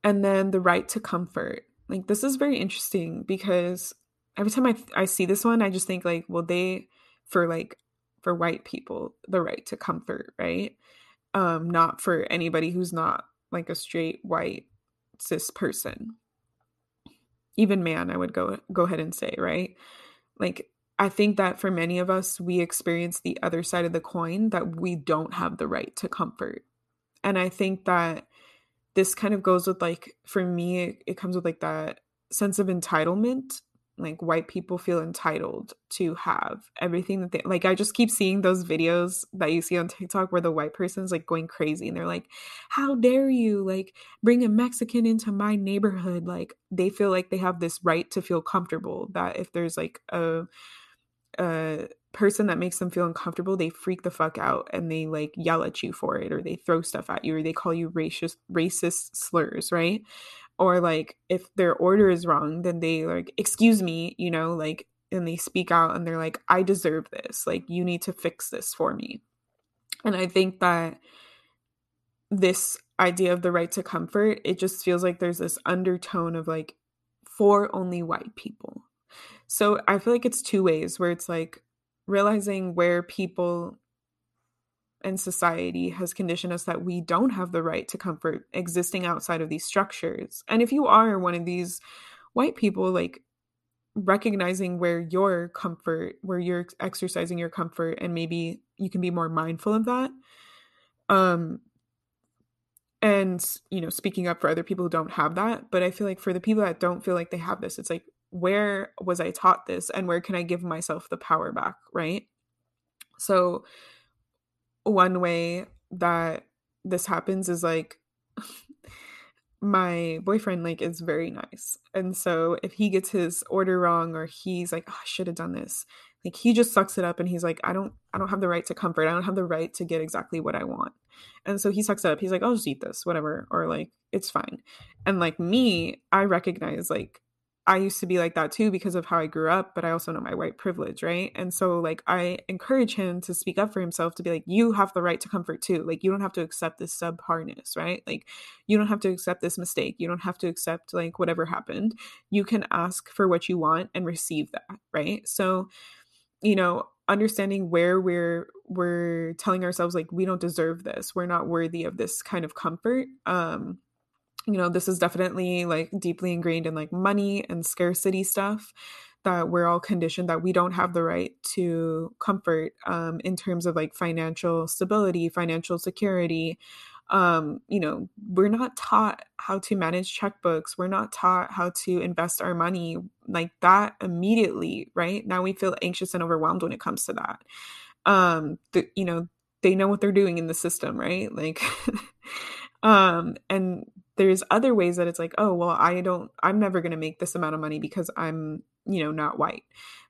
and then the right to comfort. Like this is very interesting because every time i i see this one i just think like well they for like for white people the right to comfort right um not for anybody who's not like a straight white cis person. Even man i would go go ahead and say right? Like i think that for many of us we experience the other side of the coin that we don't have the right to comfort. And i think that this kind of goes with like for me it, it comes with like that sense of entitlement like white people feel entitled to have everything that they like i just keep seeing those videos that you see on tiktok where the white person's like going crazy and they're like how dare you like bring a mexican into my neighborhood? Like they feel like they have this right to feel comfortable that if there's like a a person that makes them feel uncomfortable they freak the fuck out and they like yell at you for it or they throw stuff at you or they call you racist racist slurs right or like if their order is wrong then they like excuse me you know like and they speak out and they're like i deserve this. Like you need to fix this for me. And i think that this idea of the right to comfort it just feels like there's this undertone of like for only white people. So I feel like it's two ways where it's like realizing where people and society has conditioned us that we don't have the right to comfort existing outside of these structures. And if you are one of these white people, like recognizing where your comfort, where you're exercising your comfort, and maybe you can be more mindful of that. Um, and you know, speaking up for other people who don't have that. But I feel like for the people that don't feel like they have this, it's like, where was I taught this, and where can I give myself the power back, right? So one way that this happens is like my boyfriend like is very nice. And so if he gets his order wrong or he's like oh, i should have done this like he just sucks it up and he's like i don't i don't have the right to comfort. I don't have the right to get exactly what i want. And so he sucks it up. He's like i'll just eat this whatever or like it's fine. And like me i recognize like I used to be like that too because of how I grew up, but I also know my white privilege, right? And so, like, I encourage him to speak up for himself to be like, you have the right to comfort too. Like, you don't have to accept this sub harness, right? Like, you don't have to accept this mistake. You don't have to accept, like, whatever happened. You can ask for what you want and receive that, right? So, you know, understanding where we're we're telling ourselves like we don't deserve this we're not worthy of this kind of comfort um you know this is definitely like deeply ingrained in like money and scarcity stuff that we're all conditioned that we don't have the right to comfort um, in terms of like financial stability financial security. Um, you know we're not taught how to manage checkbooks. We're not taught how to invest our money like that immediately right? Now we feel anxious and overwhelmed when it comes to that. Um the, you know they know what they're doing in the system right? Like um and there's other ways that it's like oh well i don't i'm never going to make this amount of money because i'm you know not white.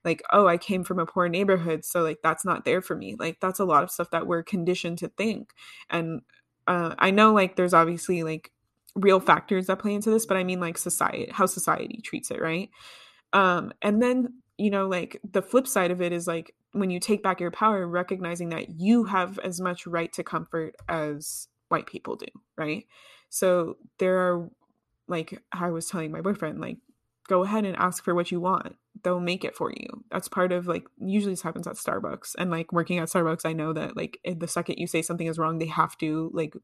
Like oh i came from a poor neighborhood so like that's not there for me. Like that's a lot of stuff that we're conditioned to think. And uh, i know like there's obviously like real factors that play into this but i mean like society how society treats it right? Um and then you know like the flip side of it is like when you take back your power recognizing that you have as much right to comfort as white people do right so there are like I was telling my boyfriend, like, go ahead and ask for what you want. They'll make it for you. That's part of like usually this happens at Starbucks. And like working at Starbucks, I know that like the second you say something is wrong, they have to like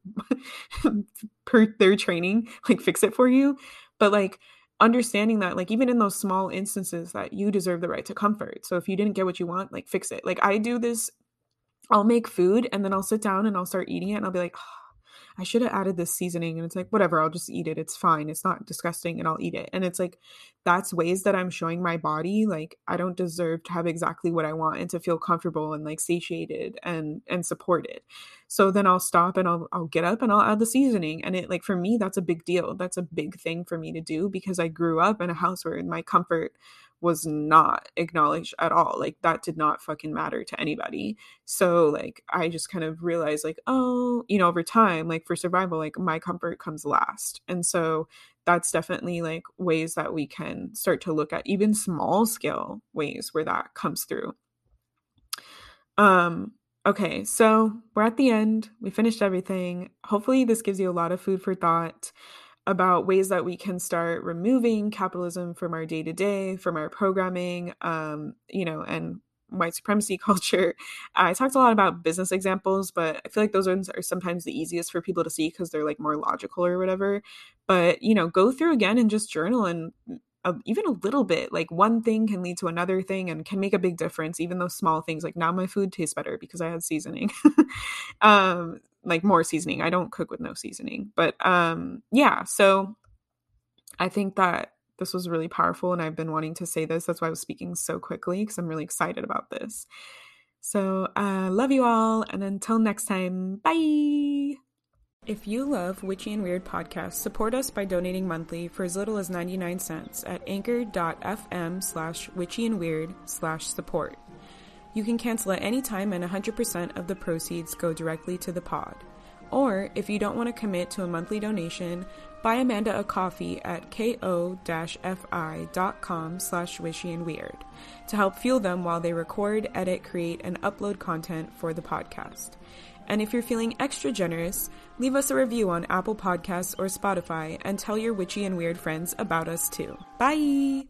per their training, like fix it for you. But like understanding that like even in those small instances that you deserve the right to comfort. So if you didn't get what you want, like fix it. Like I do this I'll make food and then I'll sit down and I'll start eating it and I'll be like, oh, I should have added this seasoning. And it's like, whatever, I'll just eat it. It's fine. It's not disgusting and I'll eat it. And it's like, that's ways that I'm showing my body, like, I don't deserve to have exactly what I want and to feel comfortable and like satiated and, and supported. So then I'll stop and I'll, I'll get up and I'll add the seasoning. And it, like, for me, that's a big deal. That's a big thing for me to do because I grew up in a house where my comfort was not acknowledged at all. Like that did not fucking matter to anybody. So like I just kind of realized like, oh, you know, over time, like for survival, like my comfort comes last. And so that's definitely like ways that we can start to look at even small scale ways where that comes through. Um okay, so we're at the end. We finished everything. Hopefully this gives you a lot of food for thought about ways that we can start removing capitalism from our day to day, from our programming, um, you know, and white supremacy culture. I talked a lot about business examples, but I feel like those ones are sometimes the easiest for people to see because they're like more logical or whatever. But, you know, go through again and just journal and uh, even a little bit like one thing can lead to another thing and can make a big difference even those small things like now my food tastes better because i had seasoning um like more seasoning. I don't cook with no seasoning. But um yeah, so I think that this was really powerful and I've been wanting to say this. That's why I was speaking so quickly because I'm really excited about this. So, uh love you all and until next time, bye. If you love Witchy and Weird podcasts, support us by donating monthly for as little as 99 cents at anchor.fm slash witchy and weird slash support. You can cancel at any time and 100% of the proceeds go directly to the pod. Or, if you don't want to commit to a monthly donation, buy Amanda a coffee at ko-fi.com slash witchy and weird to help fuel them while they record, edit, create, and upload content for the podcast. And if you're feeling extra generous, leave us a review on Apple Podcasts or Spotify and tell your witchy and weird friends about us too. Bye!